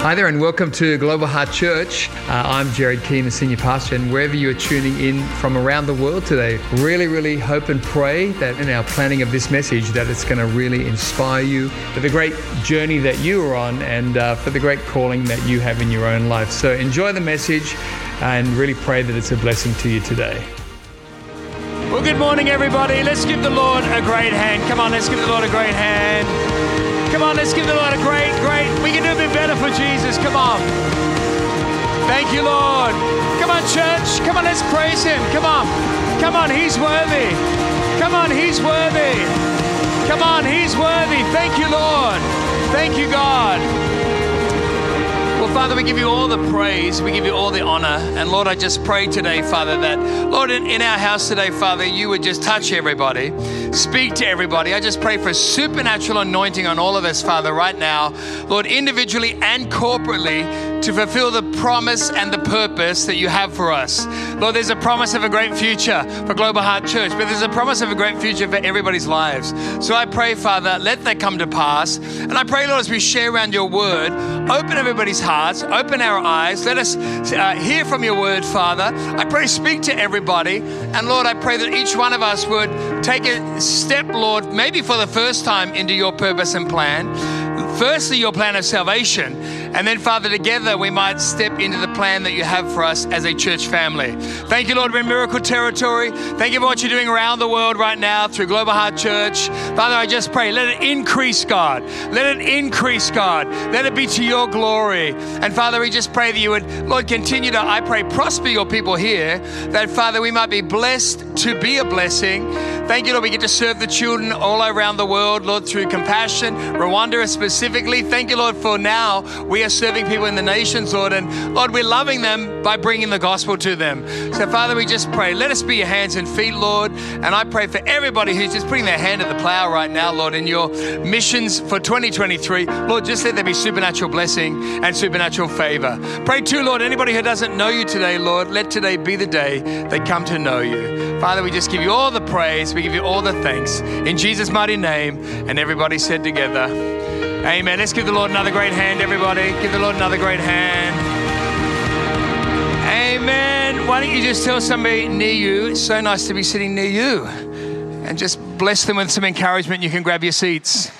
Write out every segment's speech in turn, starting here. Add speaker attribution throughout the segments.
Speaker 1: Hi there, and welcome to Global Heart Church. Uh, I'm Jared Keane, the senior pastor, and wherever you are tuning in from around the world today, really, really hope and pray that in our planning of this message, that it's going to really inspire you for the great journey that you are on and uh, for the great calling that you have in your own life. So enjoy the message and really pray that it's a blessing to you today.
Speaker 2: Well, good morning, everybody. Let's give the Lord a great hand. Come on, let's give the Lord a great hand. Come on, let's give the Lord a great, great. We can do a bit better for Jesus. Come on. Thank you, Lord. Come on, church. Come on, let's praise Him. Come on. Come on, He's worthy. Come on, He's worthy. Come on, He's worthy. Thank you, Lord. Thank you, God. Father, we give you all the praise. We give you all the honor. And Lord, I just pray today, Father, that, Lord, in, in our house today, Father, you would just touch everybody, speak to everybody. I just pray for supernatural anointing on all of us, Father, right now, Lord, individually and corporately to fulfill the promise and the purpose that you have for us. Lord, there's a promise of a great future for Global Heart Church, but there's a promise of a great future for everybody's lives. So I pray, Father, let that come to pass. And I pray, Lord, as we share around your word, open everybody's hearts, open our eyes. Let us uh, hear from your word, Father. I pray, speak to everybody. And Lord, I pray that each one of us would take a step, Lord, maybe for the first time into your purpose and plan. Firstly, your plan of salvation and then, Father, together we might step into the plan that you have for us as a church family. Thank you, Lord, we're in miracle territory. Thank you for what you're doing around the world right now through Global Heart Church. Father, I just pray, let it increase, God. Let it increase, God. Let it be to your glory. And Father, we just pray that you would, Lord, continue to, I pray, prosper your people here, that, Father, we might be blessed to be a blessing. Thank you, Lord, we get to serve the children all around the world, Lord, through compassion, Rwanda specifically. Thank you, Lord, for now we we are serving people in the nations, Lord, and Lord, we're loving them by bringing the gospel to them. So, Father, we just pray, let us be your hands and feet, Lord. And I pray for everybody who's just putting their hand at the plow right now, Lord, in your missions for 2023. Lord, just let there be supernatural blessing and supernatural favor. Pray too, Lord, anybody who doesn't know you today, Lord, let today be the day they come to know you. Father, we just give you all the praise, we give you all the thanks. In Jesus' mighty name, and everybody said together, Amen. Let's give the Lord another great hand, everybody. Give the Lord another great hand. Amen. Why don't you just tell somebody near you, it's so nice to be sitting near you, and just bless them with some encouragement. You can grab your seats.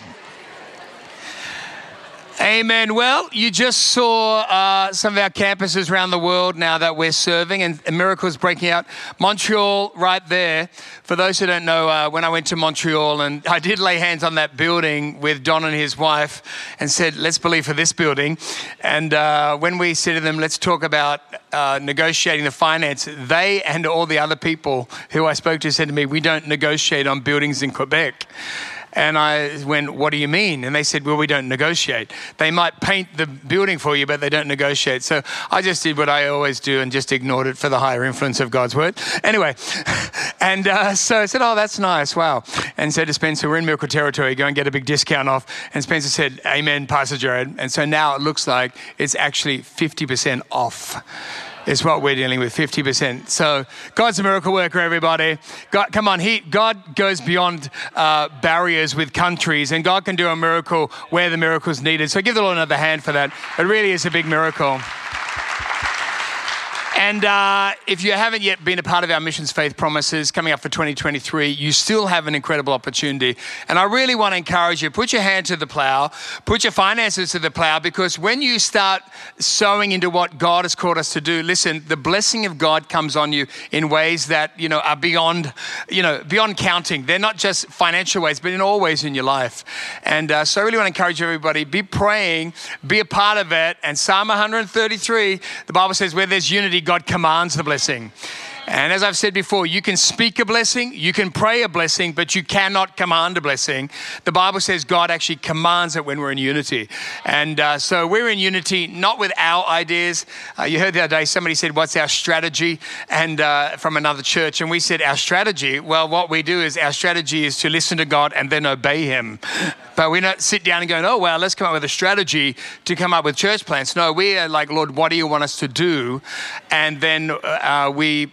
Speaker 2: Amen. Well, you just saw uh, some of our campuses around the world now that we're serving, and, miracles breaking out. Montreal, right there. For those who don't know, uh, when I went to Montreal, and I did lay hands on that building with Don and his wife, and said, "Let's believe for this building." And uh, when we said to them, "Let's talk about uh, negotiating the finance," they and all the other people who I spoke to said to me, "We don't negotiate on buildings in Quebec." And I went, What do you mean? And they said, Well, we don't negotiate. They might paint the building for you, but they don't negotiate. So I just did what I always do and just ignored it for the higher influence of God's word. Anyway, and uh, so I said, Oh, that's nice. Wow. And said to Spencer, We're in Miracle Territory. Go and get a big discount off. And Spencer said, Amen, Pastor Jared. And so now it looks like it's actually 50% off is what we're dealing with 50%. So God's a miracle worker, everybody. God, come on, he, God goes beyond uh, barriers with countries, and God can do a miracle where the miracle is needed. So give the Lord another hand for that. It really is a big miracle. And uh, if you haven't yet been a part of our Missions Faith Promises coming up for 2023, you still have an incredible opportunity. And I really want to encourage you put your hand to the plow, put your finances to the plow, because when you start sowing into what God has called us to do, listen, the blessing of God comes on you in ways that, you know, are beyond, you know, beyond counting. They're not just financial ways, but in all ways in your life. And uh, so I really want to encourage everybody be praying, be a part of it. And Psalm 133, the Bible says, where there's unity, God commands the blessing. And as I've said before, you can speak a blessing, you can pray a blessing, but you cannot command a blessing. The Bible says God actually commands it when we're in unity. And uh, so we're in unity not with our ideas. Uh, you heard the other day somebody said, What's our strategy? And uh, from another church. And we said, Our strategy, well, what we do is our strategy is to listen to God and then obey Him. But we don't sit down and go, oh, well, let's come up with a strategy to come up with church plans. No, we are like, Lord, what do you want us to do? And then uh, we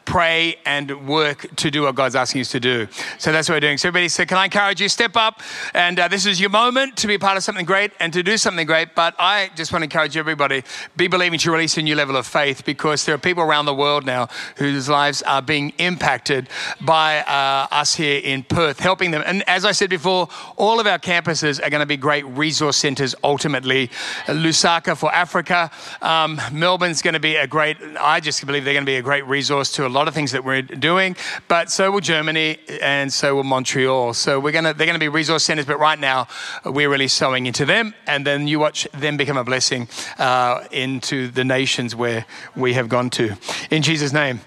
Speaker 2: pray and work to do what God's asking us to do. So that's what we're doing. So, everybody, so can I encourage you, step up? And uh, this is your moment to be part of something great and to do something great. But I just want to encourage everybody be believing to release a new level of faith because there are people around the world now whose lives are being impacted by uh, us here in Perth, helping them. And as I said before, all of our campuses are going to be great resource centers ultimately. Lusaka for Africa, um, Melbourne's going to be a great, I just believe they're going to be a great resource to a lot of things that we're doing, but so will Germany and so will Montreal. So we're to, they're going to be resource centers, but right now we're really sowing into them. And then you watch them become a blessing uh, into the nations where we have gone to. In Jesus' name.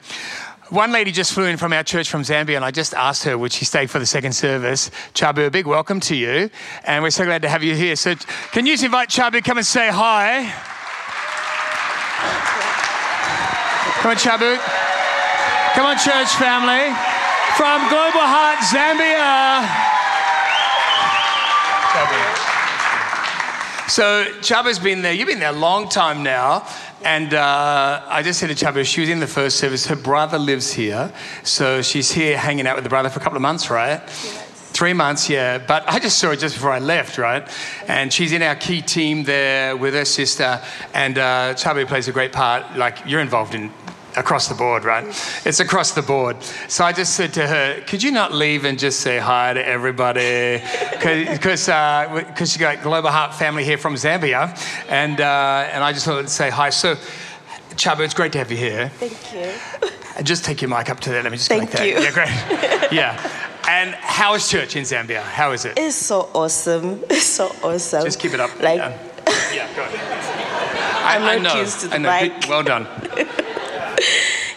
Speaker 2: One lady just flew in from our church from Zambia, and I just asked her, would she stay for the second service? Chabu, a big welcome to you, and we're so glad to have you here. So, can you just invite Chabu come and say hi? Come on, Chabu. Come on, church family. From Global Heart, Zambia. So Chabu's been there. You've been there a long time now. And uh, I just said to Chabu, she was in the first service. Her brother lives here. So she's here hanging out with the brother for a couple of months, right? Three months, yeah. But I just saw her just before I left, right? And she's in our key team there with her sister. And uh, Chabu plays a great part. Like, you're involved in across the board, right? It's across the board. So I just said to her, could you not leave and just say hi to everybody? Because uh, cause you got Global Heart family here from Zambia. And, uh, and I just wanted to say hi. So, Chabu, it's great to have you here.
Speaker 3: Thank you.
Speaker 2: And just take your mic up to there. Let me just
Speaker 3: Thank you.
Speaker 2: that. Yeah, great. yeah. And how is church in Zambia? How is it?
Speaker 3: It's so awesome. It's so awesome.
Speaker 2: Just keep it up.
Speaker 3: Like,
Speaker 2: yeah, yeah go ahead.
Speaker 3: I'm not used to the
Speaker 2: I know.
Speaker 3: mic.
Speaker 2: Well done.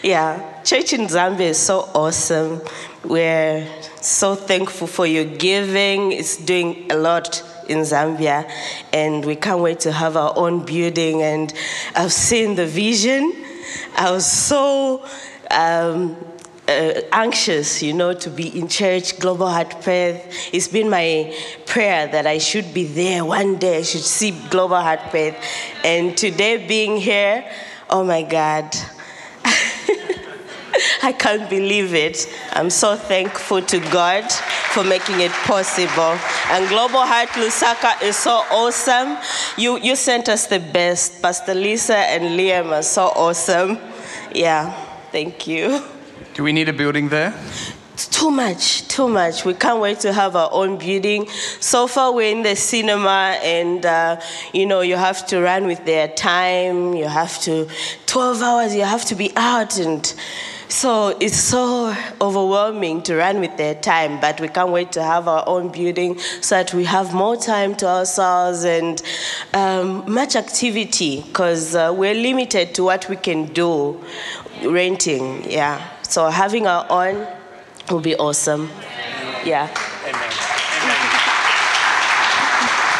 Speaker 3: Yeah, church in Zambia is so awesome. We're so thankful for your giving. It's doing a lot in Zambia, and we can't wait to have our own building. And I've seen the vision. I was so um, uh, anxious, you know, to be in church, Global Heart Perth. It's been my prayer that I should be there one day. I should see Global Heart Perth. And today being here, oh my God. I can't believe it. I'm so thankful to God for making it possible. And Global Heart Lusaka is so awesome. You, you sent us the best. Pastor Lisa and Liam are so awesome. Yeah, thank you.
Speaker 2: Do we need a building there?
Speaker 3: It's too much, too much. We can't wait to have our own building. So far, we're in the cinema, and uh, you know, you have to run with their time. You have to, 12 hours, you have to be out. And so it's so overwhelming to run with their time, but we can't wait to have our own building so that we have more time to ourselves and um, much activity because uh, we're limited to what we can do renting. Yeah. So having our own will be awesome. Yeah.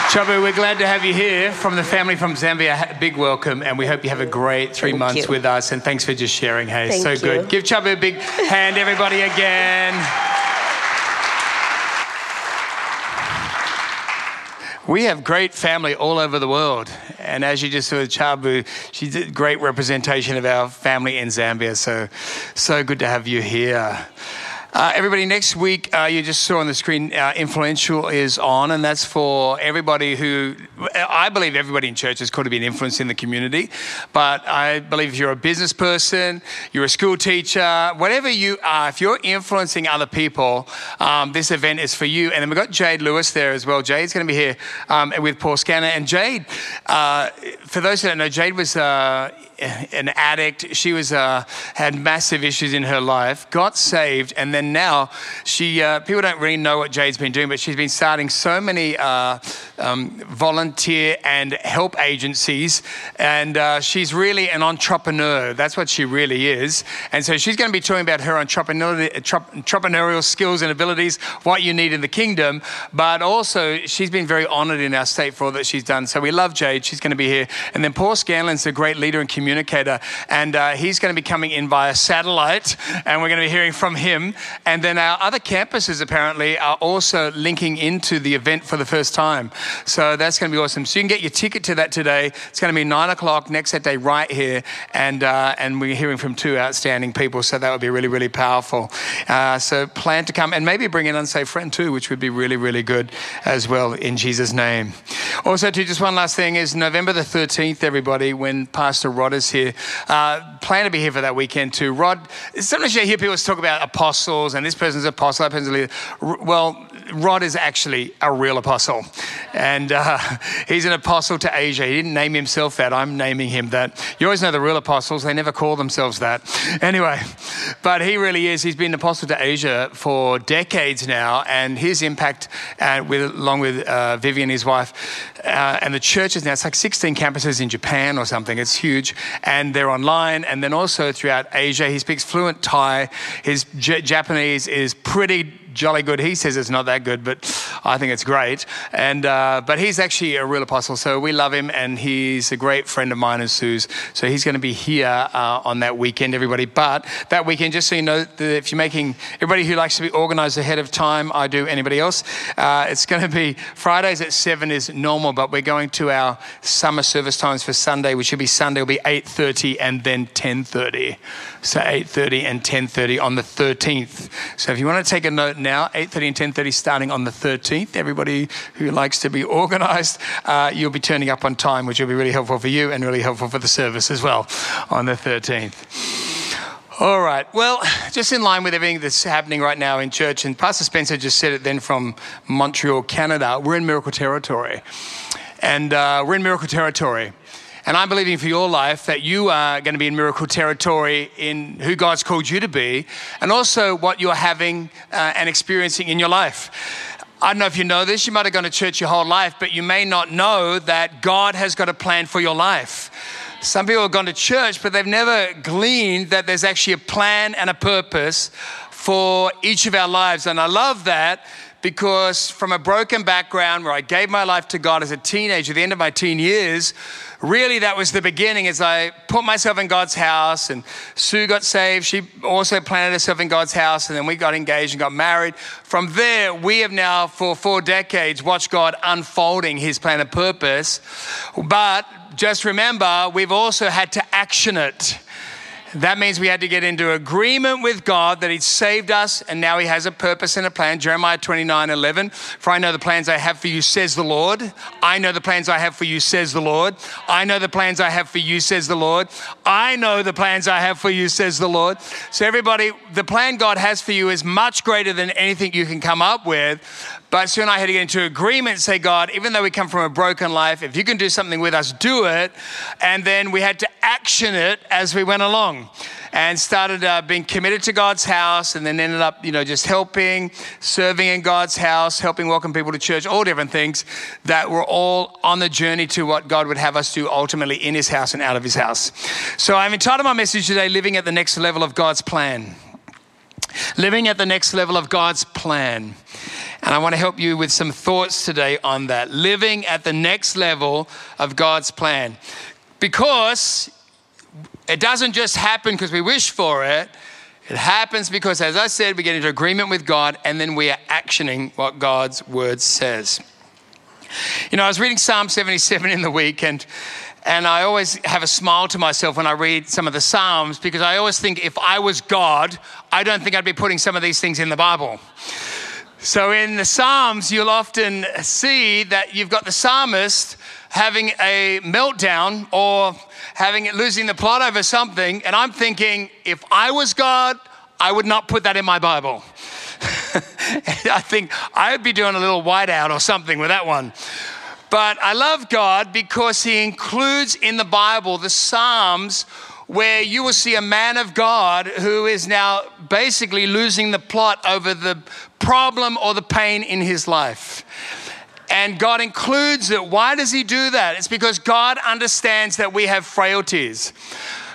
Speaker 2: Chabu, we're glad to have you here from the family from Zambia. A Big welcome, and we hope you have a great three
Speaker 3: Thank
Speaker 2: months
Speaker 3: you.
Speaker 2: with us. And thanks for just sharing. Hey,
Speaker 3: Thank
Speaker 2: so
Speaker 3: you.
Speaker 2: good. Give Chabu a big hand, everybody, again. We have great family all over the world. And as you just saw with Chabu, she's a great representation of our family in Zambia. So, so good to have you here. Uh, everybody, next week, uh, you just saw on the screen, uh, Influential is on, and that's for everybody who, I believe everybody in church is called to be an influence in the community. But I believe if you're a business person, you're a school teacher, whatever you are, if you're influencing other people, um, this event is for you. And then we've got Jade Lewis there as well. Jade's going to be here um, with Paul Scanlon. And Jade, uh, for those who don't know, Jade was uh, an addict. She was uh, had massive issues in her life. Got saved, and then now she. Uh, people don't really know what Jade's been doing, but she's been starting so many uh, um, volunteer and help agencies, and uh, she's really an entrepreneur. That's what she really is. And so she's going to be talking about her entrepreneurial, entrepreneurial skills and abilities, what you need in the kingdom. But also, she's been very honoured in our state for all that she's done. So we love Jade. She's going to be here, and then Paul Scanlon's a great leader in community communicator. And uh, he's going to be coming in via satellite, and we're going to be hearing from him. And then our other campuses apparently are also linking into the event for the first time. So that's going to be awesome. So you can get your ticket to that today. It's going to be nine o'clock next Saturday right here, and uh, and we're hearing from two outstanding people. So that would be really really powerful. Uh, so plan to come and maybe bring an unsafe friend too, which would be really really good as well in Jesus' name. Also, too, just one last thing is November the 13th, everybody, when Pastor Rod here. Uh, plan to be here for that weekend too. Rod, sometimes you hear people talk about apostles and this person's an apostle, that person's a leader. Well, Rod is actually a real apostle. And uh, he's an apostle to Asia. He didn't name himself that. I'm naming him that. You always know the real apostles, they never call themselves that. Anyway, but he really is. He's been an apostle to Asia for decades now. And his impact, uh, with, along with uh, Vivian, his wife, uh, and the church is now, it's like 16 campuses in Japan or something. It's huge. And they're online. And then also throughout Asia, he speaks fluent Thai. His J- Japanese is pretty jolly good. He says it's not that good, but I think it's great. And uh, but he's actually a real apostle, so we love him, and he's a great friend of mine and Sue's. So he's going to be here uh, on that weekend, everybody. But that weekend, just so you know, if you're making everybody who likes to be organised ahead of time, I do. Anybody else? Uh, it's going to be Fridays at seven is normal, but we're going to our summer service times for Sunday, which will be Sunday will be eight thirty and then ten thirty. So 8:30 and 10:30 on the 13th. So if you want to take a note now, 8:30 and 10:30 starting on the 13th. Everybody who likes to be organised, uh, you'll be turning up on time, which will be really helpful for you and really helpful for the service as well on the 13th. All right. Well, just in line with everything that's happening right now in church, and Pastor Spencer just said it then from Montreal, Canada, we're in miracle territory. And uh, we're in miracle territory. And I'm believing for your life that you are going to be in miracle territory in who God's called you to be, and also what you're having uh, and experiencing in your life. I don't know if you know this, you might have gone to church your whole life, but you may not know that God has got a plan for your life. Some people have gone to church, but they've never gleaned that there's actually a plan and a purpose for each of our lives. And I love that because from a broken background where I gave my life to God as a teenager, at the end of my teen years, really that was the beginning as I put myself in God's house and Sue got saved. She also planted herself in God's house and then we got engaged and got married. From there, we have now for four decades watched God unfolding his plan and purpose. But just remember, we've also had to action it. That means we had to get into agreement with God that He'd saved us and now He has a purpose and a plan. Jeremiah 29 11. For I know the plans I have for you, says the Lord. I know the plans I have for you, says the Lord. I know the plans I have for you, says the Lord. I know the plans I have for you, says the Lord. So, everybody, the plan God has for you is much greater than anything you can come up with. But Sue and I had to get into agreement say, God, even though we come from a broken life, if you can do something with us, do it. And then we had to action it as we went along and started uh, being committed to God's house and then ended up, you know, just helping, serving in God's house, helping welcome people to church, all different things that were all on the journey to what God would have us do ultimately in his house and out of his house. So I've entitled my message today, Living at the Next Level of God's Plan. Living at the next level of God's plan. And I want to help you with some thoughts today on that. Living at the next level of God's plan. Because it doesn't just happen because we wish for it. It happens because, as I said, we get into agreement with God and then we are actioning what God's word says. You know, I was reading Psalm 77 in the week and and I always have a smile to myself when I read some of the Psalms because I always think if I was God, I don't think I'd be putting some of these things in the Bible. So in the Psalms, you'll often see that you've got the psalmist having a meltdown or having losing the plot over something, and I'm thinking, if I was God, I would not put that in my Bible. I think I'd be doing a little whiteout or something with that one. But I love God because He includes in the Bible the Psalms where you will see a man of God who is now basically losing the plot over the problem or the pain in his life. And God includes it. Why does He do that? It's because God understands that we have frailties.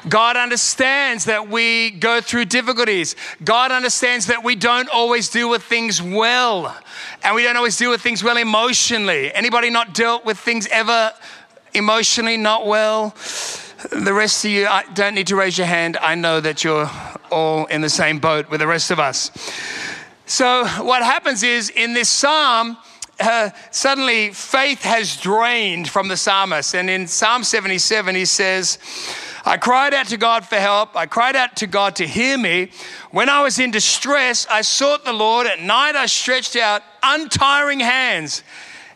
Speaker 2: God understands that we go through difficulties. God understands that we don't always deal with things well. And we don't always deal with things well emotionally. Anybody not dealt with things ever emotionally not well? The rest of you I don't need to raise your hand. I know that you're all in the same boat with the rest of us. So, what happens is in this psalm, uh, suddenly faith has drained from the psalmist. And in Psalm 77, he says, I cried out to God for help. I cried out to God to hear me. When I was in distress, I sought the Lord. At night, I stretched out untiring hands,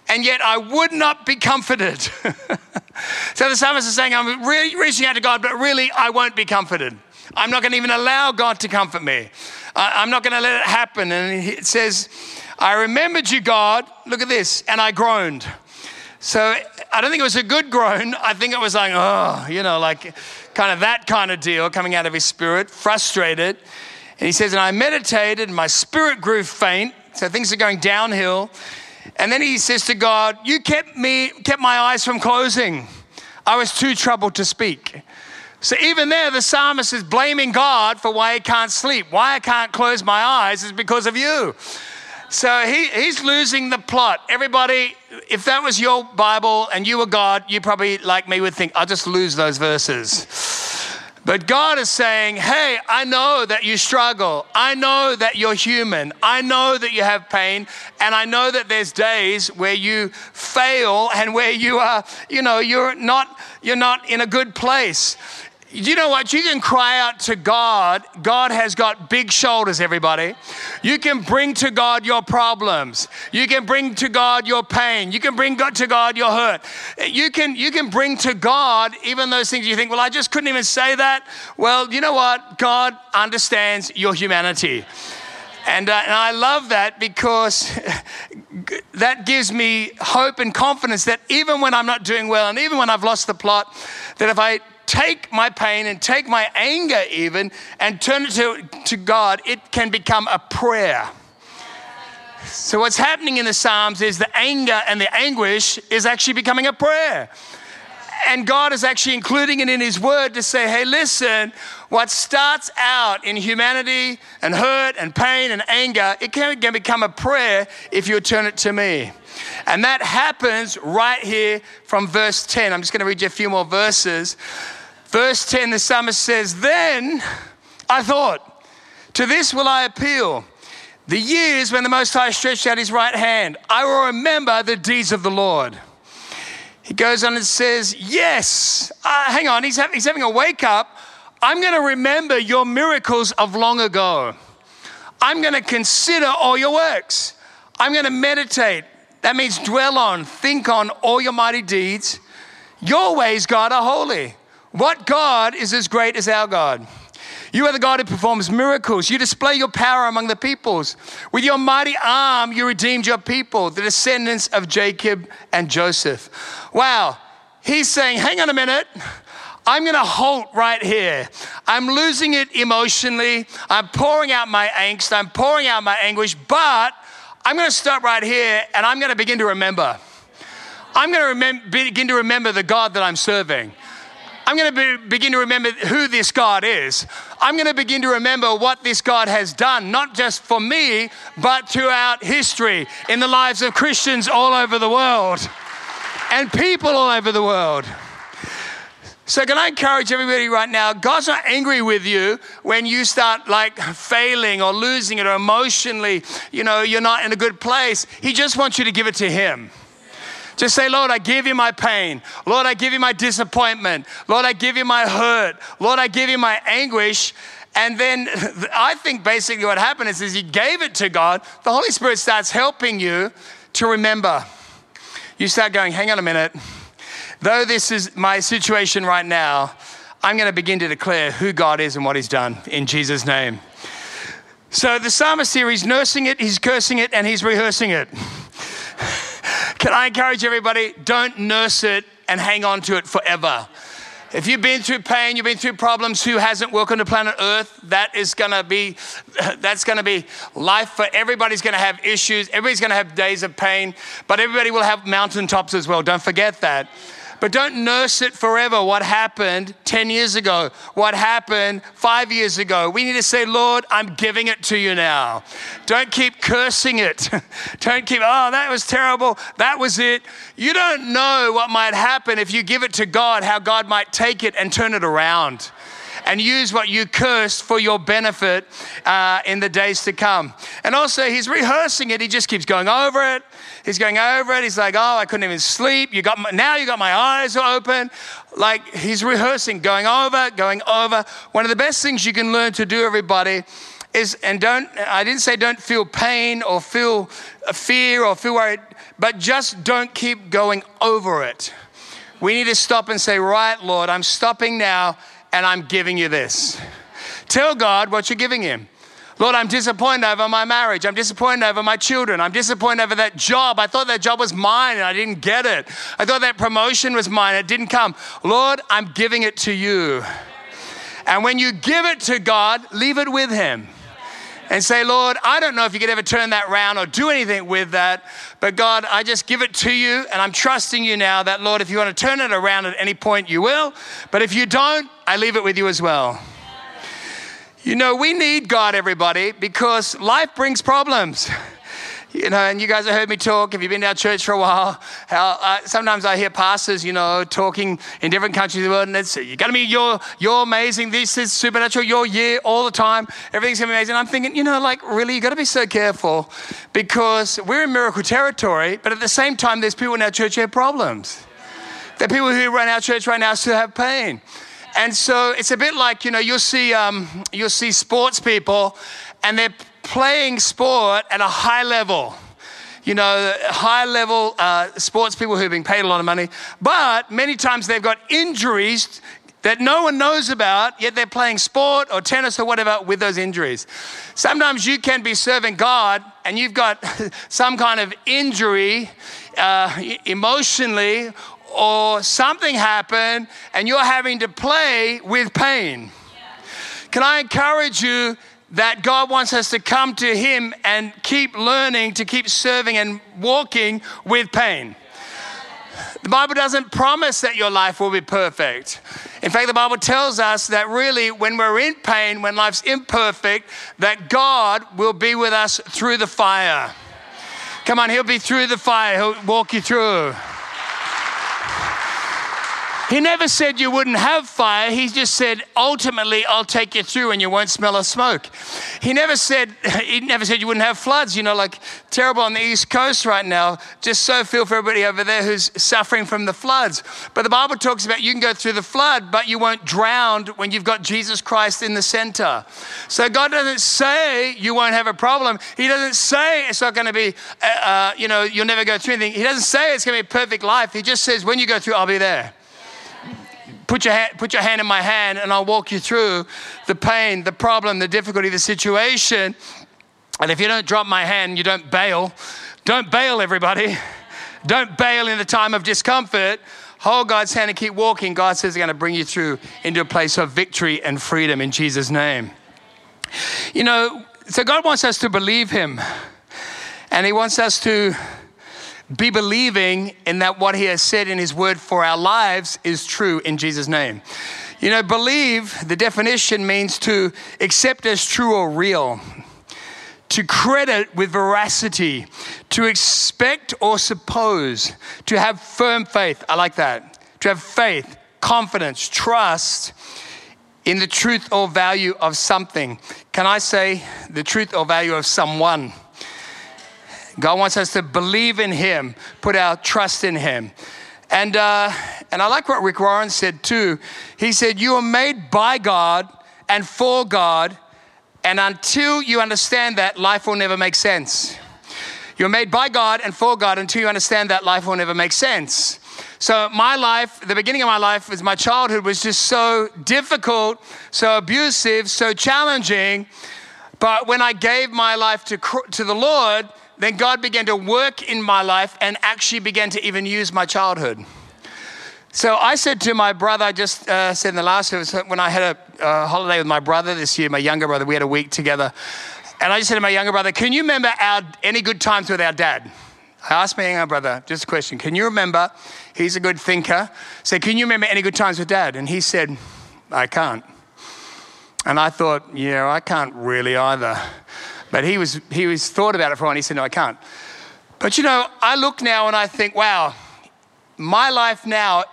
Speaker 2: and yet I would not be comforted. so the psalmist is saying, I'm reaching out to God, but really, I won't be comforted. I'm not going to even allow God to comfort me. I'm not going to let it happen. And it says, I remembered you, God. Look at this. And I groaned. So I don't think it was a good groan. I think it was like, oh, you know, like kind of that kind of deal coming out of his spirit, frustrated. And he says, and I meditated, and my spirit grew faint. So things are going downhill. And then he says to God, You kept me, kept my eyes from closing. I was too troubled to speak. So even there, the psalmist is blaming God for why he can't sleep. Why I can't close my eyes is because of you. So he, he's losing the plot. Everybody, if that was your Bible and you were God, you probably, like me, would think, I'll just lose those verses. But God is saying, Hey, I know that you struggle. I know that you're human. I know that you have pain. And I know that there's days where you fail and where you are, you know, you're not, you're not in a good place you know what? You can cry out to God. God has got big shoulders, everybody. You can bring to God your problems. You can bring to God your pain. You can bring God to God your hurt. You can, you can bring to God even those things you think, well, I just couldn't even say that. Well, you know what? God understands your humanity. And, uh, and I love that because that gives me hope and confidence that even when I'm not doing well and even when I've lost the plot, that if I take my pain and take my anger, even, and turn it to, to God, it can become a prayer. So, what's happening in the Psalms is the anger and the anguish is actually becoming a prayer. And God is actually including it in His Word to say, hey, listen, what starts out in humanity and hurt and pain and anger, it can, become a prayer if you turn it to me. And that happens right here from verse 10. I'm just going to read you a few more verses. Verse 10, the psalmist says, Then I thought, to this will I appeal. The years when the Most High stretched out his right hand, I will remember the deeds of the Lord. He goes on and says, Yes, uh, hang on, he's, ha- he's having a wake up. I'm going to remember your miracles of long ago. I'm going to consider all your works. I'm going to meditate. That means dwell on, think on all your mighty deeds. Your ways, God, are holy. What God is as great as our God? You are the God who performs miracles. You display your power among the peoples. With your mighty arm, you redeemed your people, the descendants of Jacob and Joseph. Wow. He's saying, hang on a minute. I'm going to halt right here. I'm losing it emotionally. I'm pouring out my angst. I'm pouring out my anguish, but I'm going to stop right here and I'm going to begin to remember. I'm going to begin to remember the God that I'm serving. I'm going to be, begin to remember who this God is. I'm going to begin to remember what this God has done, not just for me, but throughout history in the lives of Christians all over the world and people all over the world. So, can I encourage everybody right now? God's not angry with you when you start like failing or losing it or emotionally, you know, you're not in a good place. He just wants you to give it to Him. Just say, Lord, I give you my pain. Lord, I give you my disappointment. Lord, I give you my hurt. Lord, I give you my anguish. And then I think basically what happened is, is you gave it to God, the Holy Spirit starts helping you to remember. You start going, hang on a minute. Though this is my situation right now, I'm going to begin to declare who God is and what He's done in Jesus' name. So the psalmist here, he's nursing it, he's cursing it, and he's rehearsing it. Can I encourage everybody? Don't nurse it and hang on to it forever. If you've been through pain, you've been through problems, who hasn't welcome to planet Earth? That is gonna be, that's gonna be life for everybody's gonna have issues. Everybody's gonna have days of pain, but everybody will have mountaintops as well. Don't forget that. But don't nurse it forever. What happened 10 years ago? What happened five years ago? We need to say, Lord, I'm giving it to you now. Don't keep cursing it. don't keep, oh, that was terrible. That was it. You don't know what might happen if you give it to God, how God might take it and turn it around and use what you cursed for your benefit uh, in the days to come. And also, he's rehearsing it. He just keeps going over it. He's going over it. He's like, "Oh, I couldn't even sleep. You got my, now. You got my eyes open." Like he's rehearsing, going over, going over. One of the best things you can learn to do, everybody, is and don't. I didn't say don't feel pain or feel fear or feel worried, but just don't keep going over it. We need to stop and say, "Right, Lord, I'm stopping now." And I'm giving you this. Tell God what you're giving Him. Lord, I'm disappointed over my marriage. I'm disappointed over my children. I'm disappointed over that job. I thought that job was mine and I didn't get it. I thought that promotion was mine. It didn't come. Lord, I'm giving it to you. And when you give it to God, leave it with Him and say, Lord, I don't know if you could ever turn that around or do anything with that, but God, I just give it to you and I'm trusting you now that, Lord, if you want to turn it around at any point, you will. But if you don't, I leave it with you as well. You know, we need God, everybody, because life brings problems. You know, and you guys have heard me talk. If you've been to our church for a while, how uh, sometimes I hear pastors, you know, talking in different countries of the world, and it's you got to be you're you're amazing. This is supernatural. Your year all the time. Everything's gonna be amazing. I'm thinking, you know, like really, you got to be so careful because we're in miracle territory, but at the same time, there's people in our church who have problems. There are people who run our church right now still have pain. And so it's a bit like, you know, you'll see, um, you'll see sports people and they're playing sport at a high level. You know, high level uh, sports people who've been paid a lot of money, but many times they've got injuries that no one knows about, yet they're playing sport or tennis or whatever with those injuries. Sometimes you can be serving God and you've got some kind of injury uh, emotionally or something happened and you're having to play with pain. Can I encourage you that God wants us to come to Him and keep learning, to keep serving and walking with pain. The Bible doesn't promise that your life will be perfect. In fact, the Bible tells us that really, when we're in pain, when life's imperfect, that God will be with us through the fire. Come on, He'll be through the fire, He'll walk you through. He never said you wouldn't have fire. He just said, ultimately, I'll take you through and you won't smell a smoke. He never said, he never said you wouldn't have floods. You know, like terrible on the East Coast right now. Just so feel for everybody over there who's suffering from the floods. But the Bible talks about you can go through the flood, but you won't drown when you've got Jesus Christ in the center. So God doesn't say you won't have a problem. He doesn't say it's not going to be, uh, uh, you know, you'll never go through anything. He doesn't say it's going to be a perfect life. He just says, when you go through, I'll be there. Put your, hand, put your hand in my hand and I'll walk you through the pain, the problem, the difficulty, the situation. And if you don't drop my hand, you don't bail. Don't bail, everybody. Don't bail in the time of discomfort. Hold God's hand and keep walking. God says He's going to bring you through into a place of victory and freedom in Jesus' name. You know, so God wants us to believe Him, and He wants us to be believing in that what he has said in his word for our lives is true in Jesus' name. You know, believe, the definition means to accept as true or real, to credit with veracity, to expect or suppose, to have firm faith. I like that. To have faith, confidence, trust in the truth or value of something. Can I say the truth or value of someone? God wants us to believe in Him, put our trust in Him. And, uh, and I like what Rick Warren said too. He said, You are made by God and for God, and until you understand that, life will never make sense. You're made by God and for God until you understand that life will never make sense. So, my life, the beginning of my life, was my childhood was just so difficult, so abusive, so challenging. But when I gave my life to, to the Lord, then God began to work in my life and actually began to even use my childhood. So I said to my brother, I just uh, said in the last service, when I had a uh, holiday with my brother this year, my younger brother, we had a week together. And I just said to my younger brother, Can you remember our, any good times with our dad? I asked my younger brother just a question. Can you remember? He's a good thinker. Say, can you remember any good times with dad? And he said, I can't. And I thought, yeah, I can't really either. But he was he was thought about it for a while. And he said, no, I can't. But you know, I look now and I think, wow, my life now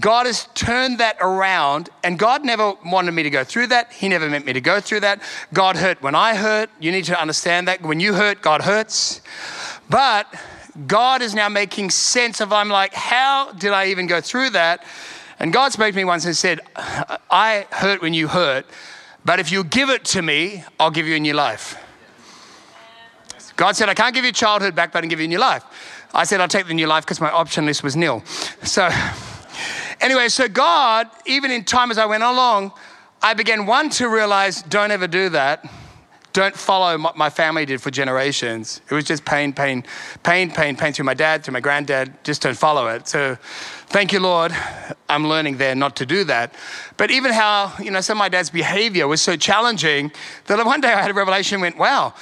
Speaker 2: God has turned that around, and God never wanted me to go through that. He never meant me to go through that. God hurt when I hurt. You need to understand that. When you hurt, God hurts. But God is now making sense of, I'm like, how did I even go through that? And God spoke to me once and said, I hurt when you hurt, but if you give it to me, I'll give you a new life. God said, I can't give you childhood back, but I can give you a new life. I said, I'll take the new life because my option list was nil. So, Anyway, so God, even in time as I went along, I began one to realize don't ever do that. Don't follow what my family did for generations. It was just pain, pain, pain, pain, pain through my dad, through my granddad. Just don't follow it. So thank you, Lord. I'm learning there not to do that. But even how, you know, some of my dad's behavior was so challenging that one day I had a revelation and went, wow,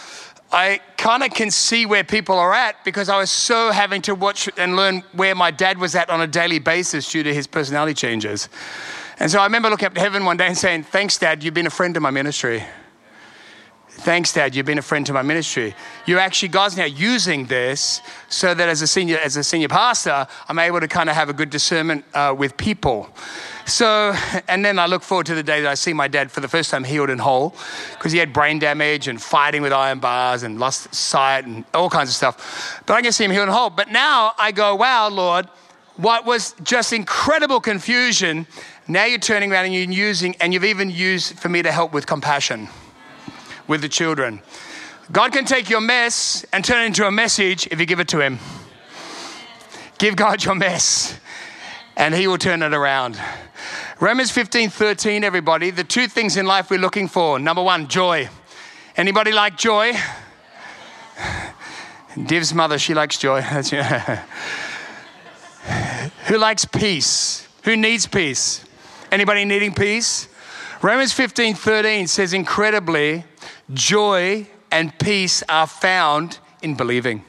Speaker 2: I kind of can see where people are at because I was so having to watch and learn where my dad was at on a daily basis due to his personality changes. And so I remember looking up to heaven one day and saying, Thanks, Dad, you've been a friend to my ministry. Thanks, Dad, you've been a friend to my ministry. You actually, God's now using this so that as a senior, as a senior pastor, I'm able to kind of have a good discernment uh, with people. So, and then I look forward to the day that I see my dad for the first time healed and whole because he had brain damage and fighting with iron bars and lost sight and all kinds of stuff. But I can see him healed and whole. But now I go, wow, Lord, what was just incredible confusion, now you're turning around and you're using, and you've even used for me to help with compassion with the children. God can take your mess and turn it into a message if you give it to Him. Give God your mess and He will turn it around. Romans 15 13, everybody, the two things in life we're looking for. Number one, joy. Anybody like joy? Div's mother, she likes joy. Who likes peace? Who needs peace? Anybody needing peace? Romans 15 13 says, incredibly, joy and peace are found in believing.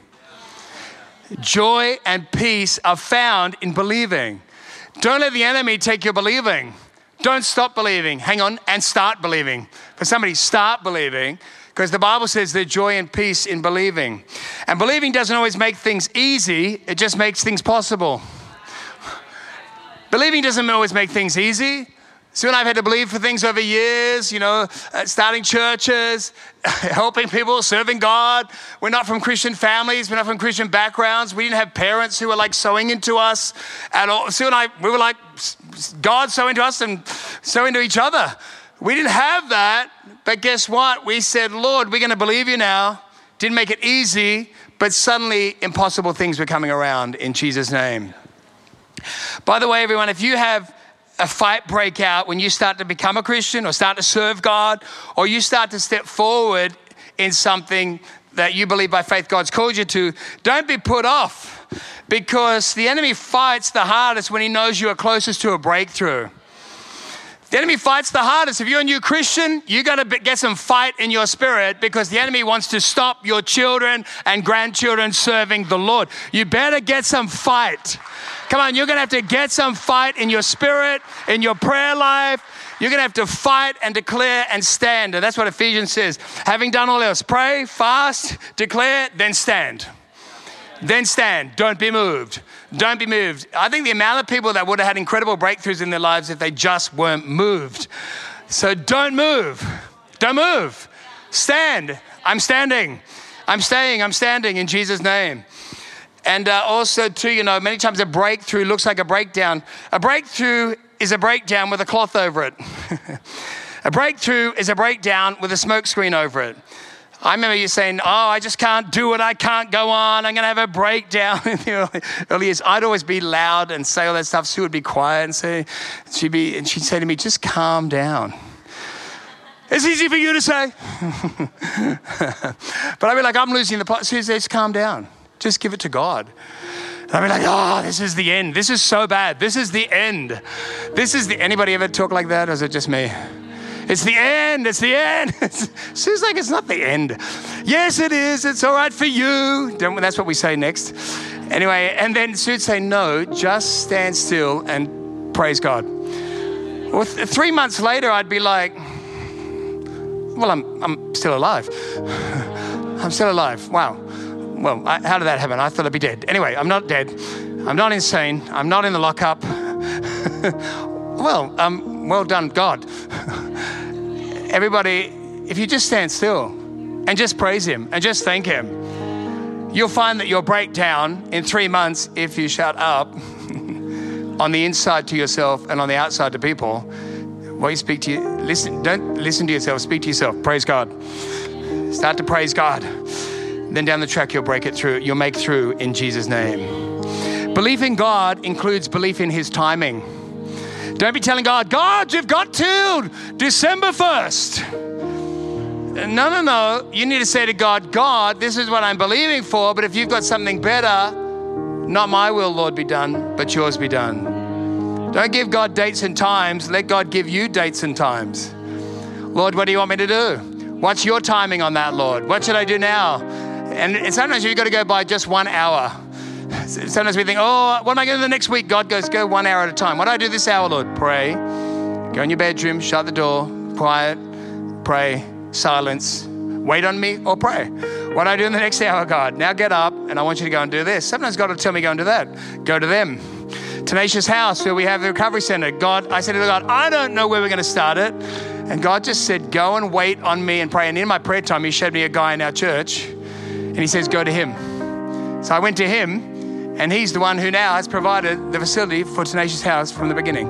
Speaker 2: Joy and peace are found in believing. Don't let the enemy take your believing. Don't stop believing. Hang on and start believing. For somebody, start believing because the Bible says there's joy and peace in believing. And believing doesn't always make things easy, it just makes things possible. Believing doesn't always make things easy, Sue and I have had to believe for things over years, you know, uh, starting churches, helping people, serving God. We're not from Christian families, we're not from Christian backgrounds. We didn't have parents who were like sowing into us at all. Sue and I, we were like God sowing into us and sowing into each other. We didn't have that, but guess what? We said, Lord, we're going to believe you now. Didn't make it easy, but suddenly impossible things were coming around in Jesus' name. By the way, everyone, if you have a fight break out when you start to become a Christian or start to serve God or you start to step forward in something that you believe by faith God's called you to, don't be put off because the enemy fights the hardest when he knows you are closest to a breakthrough. The enemy fights the hardest. If you're a new Christian, you got to get some fight in your spirit because the enemy wants to stop your children and grandchildren serving the Lord. You better get some fight. Come on, you're going to have to get some fight in your spirit, in your prayer life. You're going to have to fight and declare and stand. And that's what Ephesians says. Having done all else, pray, fast, declare, then stand. Then stand. Don't be moved. Don't be moved. I think the amount of people that would have had incredible breakthroughs in their lives if they just weren't moved. So don't move. Don't move. Stand. I'm standing. I'm staying. I'm standing in Jesus' name. And uh, also, too, you know, many times a breakthrough looks like a breakdown. A breakthrough is a breakdown with a cloth over it. a breakthrough is a breakdown with a smoke screen over it. I remember you saying, Oh, I just can't do it. I can't go on. I'm going to have a breakdown. in the early, years, I'd always be loud and say all that stuff. Sue would be quiet and say, she'd be, and she'd say to me, Just calm down. It's easy for you to say. but I'd be like, I'm losing the plot. Sue says, Calm down. Just give it to God. I'd be like, oh, this is the end. This is so bad. This is the end. This is the. Anybody ever talk like that? Or is it just me? It's the end. It's the end. Seems like it's not the end. Yes, it is. It's all right for you. That's what we say next. Anyway, and then Sue'd say, No, just stand still and praise God. Well, th- three months later, I'd be like, Well, I'm, I'm still alive. I'm still alive. Wow. Well, I, how did that happen? I thought I'd be dead. Anyway, I'm not dead. I'm not insane. I'm not in the lockup. well, um, well done, God. Everybody, if you just stand still and just praise Him and just thank Him, you'll find that you'll break down in three months if you shut up on the inside to yourself and on the outside to people. What you speak to you, listen, don't listen to yourself, speak to yourself. Praise God. Start to praise God. Then down the track, you'll break it through. You'll make through in Jesus' name. Belief in God includes belief in His timing. Don't be telling God, God, you've got till December 1st. Uh, no, no, no. You need to say to God, God, this is what I'm believing for, but if you've got something better, not my will, Lord, be done, but yours be done. Don't give God dates and times. Let God give you dates and times. Lord, what do you want me to do? What's your timing on that, Lord? What should I do now? And sometimes you've got to go by just one hour. Sometimes we think, oh, what am I going to do the next week? God goes, go one hour at a time. What do I do this hour, Lord? Pray. Go in your bedroom, shut the door, quiet, pray, silence. Wait on me or pray. What do I do in the next hour, God? Now get up and I want you to go and do this. Sometimes God will tell me, go and do that. Go to them. Tenacious House, where we have the recovery center. God, I said to God, I don't know where we're going to start it. And God just said, go and wait on me and pray. And in my prayer time, He showed me a guy in our church and He says, go to him. So I went to him and he's the one who now has provided the facility for Tenacious House from the beginning.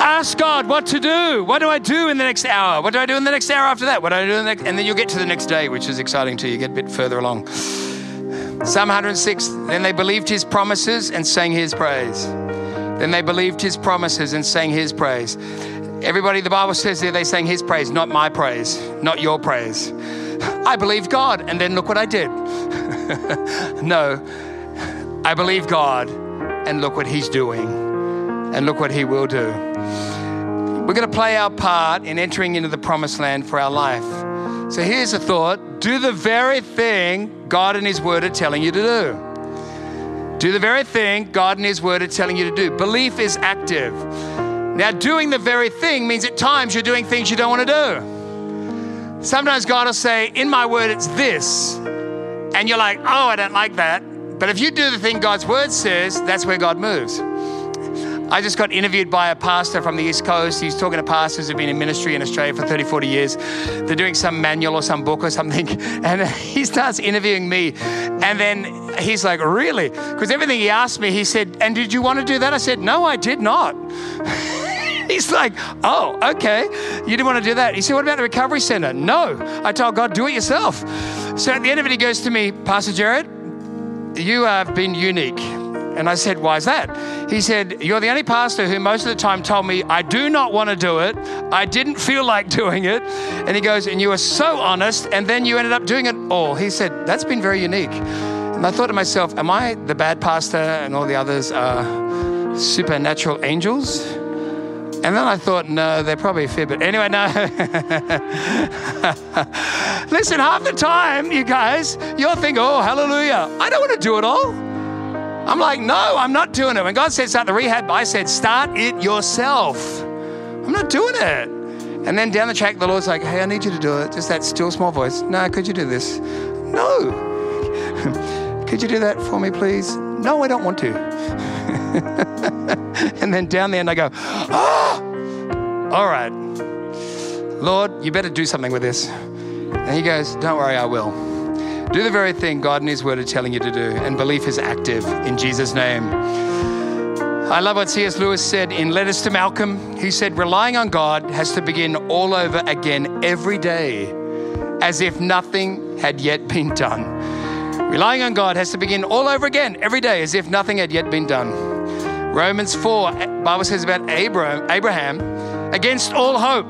Speaker 2: Ask God what to do. What do I do in the next hour? What do I do in the next hour after that? What do I do in the next? And then you'll get to the next day, which is exciting too. You get a bit further along. Psalm 106 Then they believed his promises and sang his praise. Then they believed his promises and sang his praise. Everybody, the Bible says there, they sang his praise, not my praise, not your praise. I believe God, and then look what I did. no, I believe God, and look what He's doing, and look what He will do. We're going to play our part in entering into the promised land for our life. So here's a thought do the very thing God and His Word are telling you to do. Do the very thing God and His Word are telling you to do. Belief is active. Now, doing the very thing means at times you're doing things you don't want to do. Sometimes God will say, In my word, it's this. And you're like, Oh, I don't like that. But if you do the thing God's word says, that's where God moves. I just got interviewed by a pastor from the East Coast. He's talking to pastors who've been in ministry in Australia for 30, 40 years. They're doing some manual or some book or something. And he starts interviewing me. And then he's like, Really? Because everything he asked me, he said, And did you want to do that? I said, No, I did not. He's like, oh, okay. You didn't want to do that. He said, what about the recovery center? No. I told God, do it yourself. So at the end of it, he goes to me, Pastor Jared, you have been unique. And I said, Why is that? He said, You're the only pastor who most of the time told me, I do not want to do it. I didn't feel like doing it. And he goes, And you were so honest. And then you ended up doing it all. He said, That's been very unique. And I thought to myself, Am I the bad pastor and all the others are supernatural angels? And then I thought, no, they're probably a fair bit. Anyway, no. Listen, half the time, you guys, you'll think, oh, hallelujah. I don't want to do it all. I'm like, no, I'm not doing it. When God said start the rehab, I said, start it yourself. I'm not doing it. And then down the track, the Lord's like, hey, I need you to do it. Just that still small voice. No, could you do this? No. could you do that for me, please? No, I don't want to. and then down the end, I go, oh, all right, Lord, you better do something with this. And he goes, don't worry, I will. Do the very thing God and His Word are telling you to do, and belief is active in Jesus' name. I love what C.S. Lewis said in Letters to Malcolm. He said, Relying on God has to begin all over again every day, as if nothing had yet been done. Relying on God has to begin all over again every day, as if nothing had yet been done. Romans 4, eh, Bible says about Abraham, Abraham, against all hope.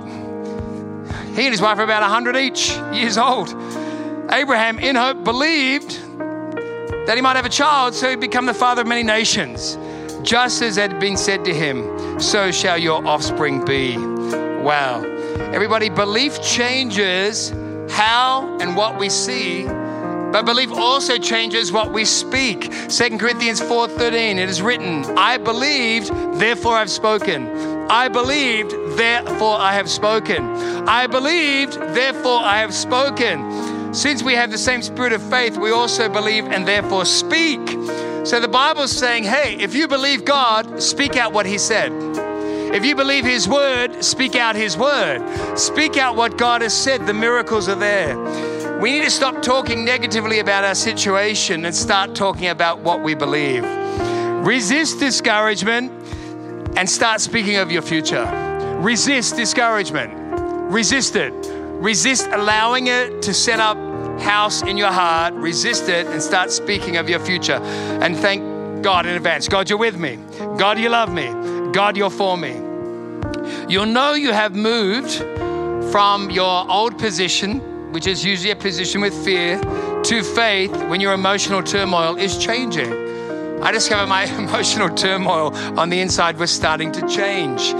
Speaker 2: He and his wife are about 100 each years old. Abraham, in hope, believed that he might have a child, so he'd become the father of many nations. Just as had been said to him, so shall your offspring be. Wow. Everybody, belief changes how and what we see, but belief also changes what we speak. 2 Corinthians 4:13 it is written, I believed, therefore I've spoken. I believed, therefore I have spoken. I believed, therefore I have spoken. Since we have the same spirit of faith, we also believe and therefore speak. So the Bible's saying, hey, if you believe God, speak out what He said. If you believe His word, speak out His word. Speak out what God has said. The miracles are there. We need to stop talking negatively about our situation and start talking about what we believe. Resist discouragement and start speaking of your future. Resist discouragement. Resist it. Resist allowing it to set up house in your heart. Resist it and start speaking of your future. And thank God in advance. God, you're with me. God, you love me. God, you're for me. You'll know you have moved from your old position, which is usually a position with fear, to faith when your emotional turmoil is changing. I discovered my emotional turmoil on the inside was starting to change.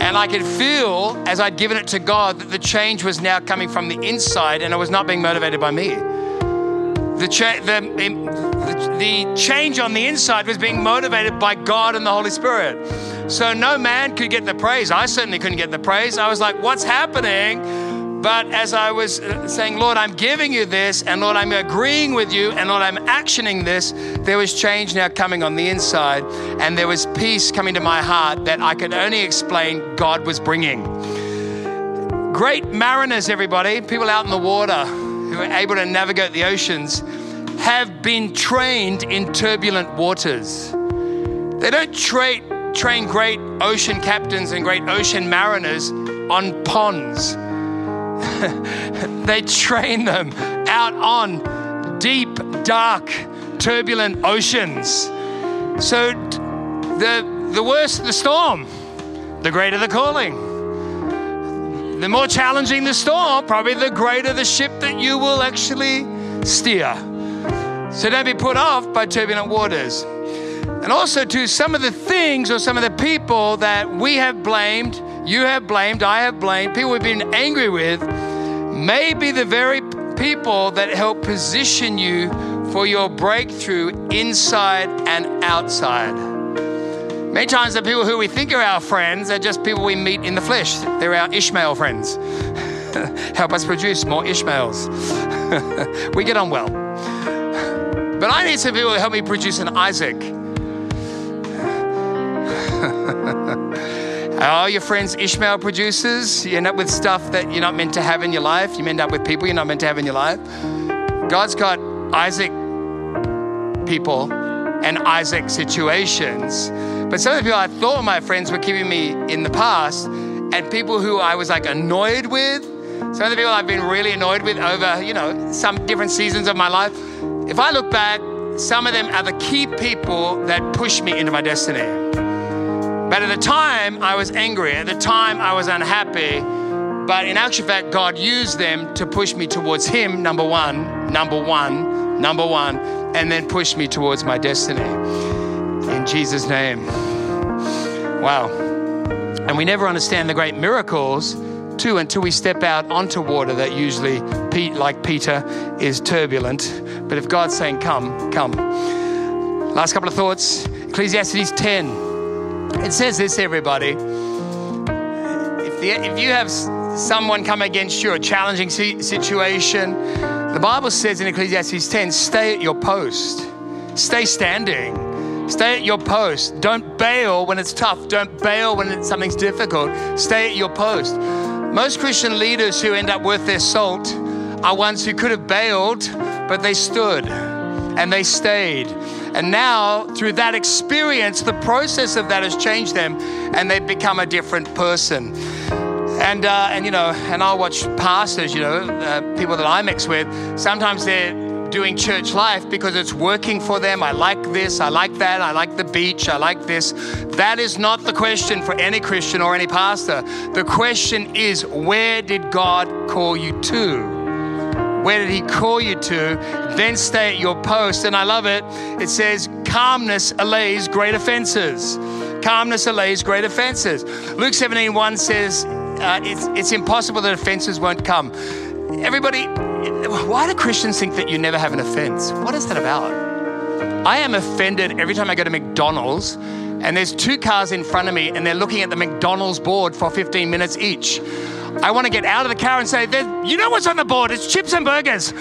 Speaker 2: And I could feel as I'd given it to God that the change was now coming from the inside and I was not being motivated by me. The, cha- the, the, the change on the inside was being motivated by God and the Holy Spirit. So no man could get the praise. I certainly couldn't get the praise. I was like, what's happening? But as I was uh, saying, Lord, I'm giving you this, and Lord, I'm agreeing with you, and Lord, I'm actioning this, there was change now coming on the inside, and there was peace coming to my heart that I could only explain God was bringing. Great mariners, everybody, people out in the water who are able to navigate the oceans, have been trained in turbulent waters. They don't tra- train great ocean captains and great ocean mariners on ponds. they train them out on deep, dark, turbulent oceans. So the, the worse the storm, the greater the calling. The more challenging the storm, probably the greater the ship that you will actually steer. So don't be put off by turbulent waters. And also, to some of the things or some of the people that we have blamed, you have blamed, I have blamed, people we've been angry with, may be the very people that help position you for your breakthrough inside and outside. Many times, the people who we think are our friends are just people we meet in the flesh. They're our Ishmael friends. Help us produce more Ishmaels. we get on well. But I need some people to help me produce an Isaac. Are your friends Ishmael producers? You end up with stuff that you're not meant to have in your life. You end up with people you're not meant to have in your life. God's got Isaac people and Isaac situations. But some of the people I thought my friends were keeping me in the past, and people who I was like annoyed with, some of the people I've been really annoyed with over, you know, some different seasons of my life. If I look back, some of them are the key people that push me into my destiny. But at the time, I was angry. At the time, I was unhappy. But in actual fact, God used them to push me towards Him, number one, number one, number one, and then push me towards my destiny. In Jesus' name. Wow. And we never understand the great miracles too until we step out onto water that usually, Pete, like Peter, is turbulent. But if God's saying, Come, come. Last couple of thoughts Ecclesiastes 10. It says this, everybody. If, the, if you have someone come against you, a challenging situation, the Bible says in Ecclesiastes 10 stay at your post, stay standing. Stay at your post. Don't bail when it's tough. Don't bail when something's difficult. Stay at your post. Most Christian leaders who end up worth their salt are ones who could have bailed, but they stood and they stayed and now, through that experience, the process of that has changed them and they've become a different person. And, uh, and you know, and I'll watch pastors, you know, uh, people that I mix with, sometimes they're doing church life because it's working for them. I like this, I like that, I like the beach, I like this. That is not the question for any Christian or any pastor. The question is, where did God call you to? Where did he call you to? Then stay at your post. And I love it. It says, calmness allays great offenses. Calmness allays great offenses. Luke 17 1 says, uh, it's, it's impossible that offenses won't come. Everybody, why do Christians think that you never have an offense? What is that about? I am offended every time I go to McDonald's and there's two cars in front of me and they're looking at the McDonald's board for 15 minutes each. I want to get out of the car and say, You know what's on the board? It's chips and burgers.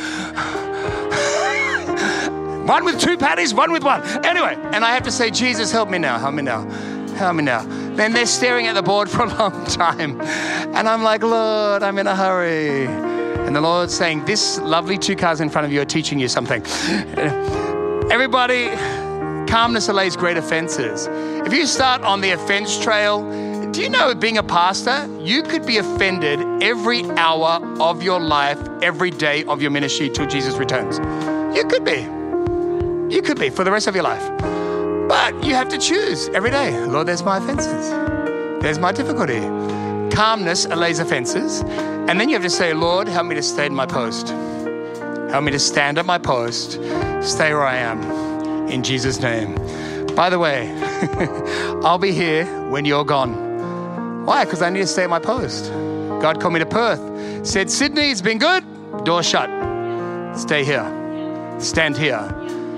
Speaker 2: one with two patties, one with one. Anyway, and I have to say, Jesus, help me now, help me now, help me now. Then they're staring at the board for a long time. And I'm like, Lord, I'm in a hurry. And the Lord's saying, This lovely two cars in front of you are teaching you something. Everybody, calmness allays great offenses. If you start on the offense trail, do you know being a pastor, you could be offended every hour of your life, every day of your ministry till Jesus returns? You could be. You could be for the rest of your life. But you have to choose every day. Lord, there's my offenses. There's my difficulty. Calmness allays offenses. And then you have to say, Lord, help me to stay in my post. Help me to stand at my post, stay where I am. In Jesus' name. By the way, I'll be here when you're gone. Why? Because I need to stay at my post. God called me to Perth. Said, Sydney, it's been good. Door shut. Stay here. Stand here.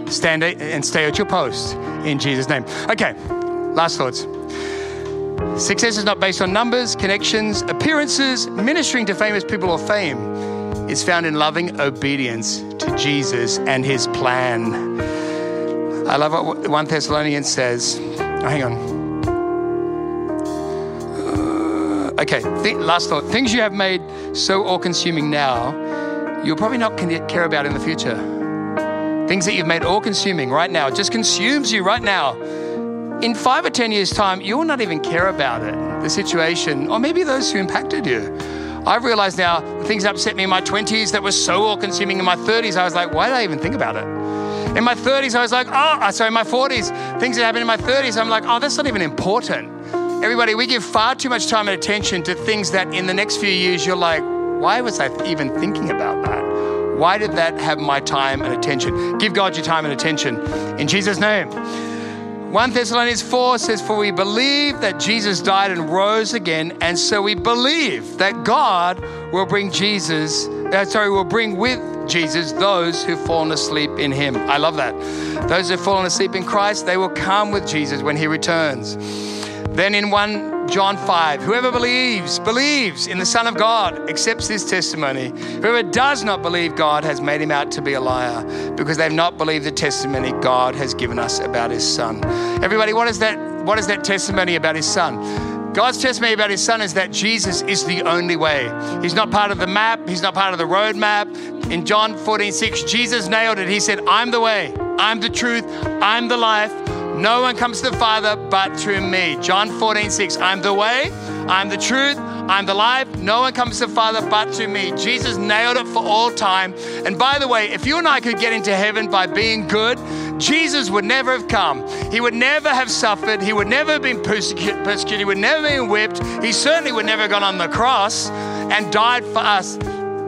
Speaker 2: Stand and stay at your post in Jesus' name. Okay, last thoughts. Success is not based on numbers, connections, appearances, ministering to famous people or fame. It's found in loving obedience to Jesus and his plan. I love what 1 Thessalonians says. Oh, hang on. Okay, th- last thought. Things you have made so all consuming now, you'll probably not care about in the future. Things that you've made all consuming right now, it just consumes you right now. In five or 10 years' time, you will not even care about it, the situation, or maybe those who impacted you. I've realized now things that upset me in my 20s that were so all consuming. In my 30s, I was like, why did I even think about it? In my 30s, I was like, oh, uh, sorry, in my 40s, things that happened in my 30s, I'm like, oh, that's not even important. Everybody, we give far too much time and attention to things that in the next few years you're like, why was I even thinking about that? Why did that have my time and attention? Give God your time and attention in Jesus' name. 1 Thessalonians 4 says, For we believe that Jesus died and rose again, and so we believe that God will bring Jesus, uh, sorry, will bring with Jesus those who've fallen asleep in him. I love that. Those who've fallen asleep in Christ, they will come with Jesus when he returns. Then in 1 John 5, whoever believes, believes in the Son of God, accepts his testimony. Whoever does not believe God has made him out to be a liar because they've not believed the testimony God has given us about his Son. Everybody, what is that? What is that testimony about his Son? God's testimony about his son is that Jesus is the only way. He's not part of the map, he's not part of the roadmap. In John 14, 6, Jesus nailed it. He said, I'm the way, I'm the truth, I'm the life. No one comes to the Father but through me. John 14, 6. I'm the way, I'm the truth, I'm the life. No one comes to the Father but through me. Jesus nailed it for all time. And by the way, if you and I could get into heaven by being good, Jesus would never have come. He would never have suffered. He would never have been persecuted. He would never have been whipped. He certainly would never have gone on the cross and died for us.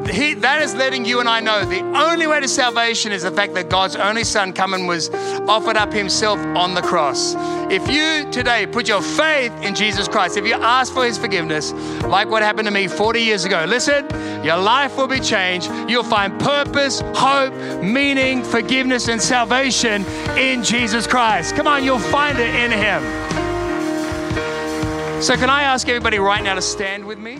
Speaker 2: He, that is letting you and I know the only way to salvation is the fact that God's only Son come and was offered up Himself on the cross. If you today put your faith in Jesus Christ, if you ask for His forgiveness, like what happened to me 40 years ago, listen, your life will be changed. You'll find purpose, hope, meaning, forgiveness, and salvation in Jesus Christ. Come on, you'll find it in Him. So, can I ask everybody right now to stand with me?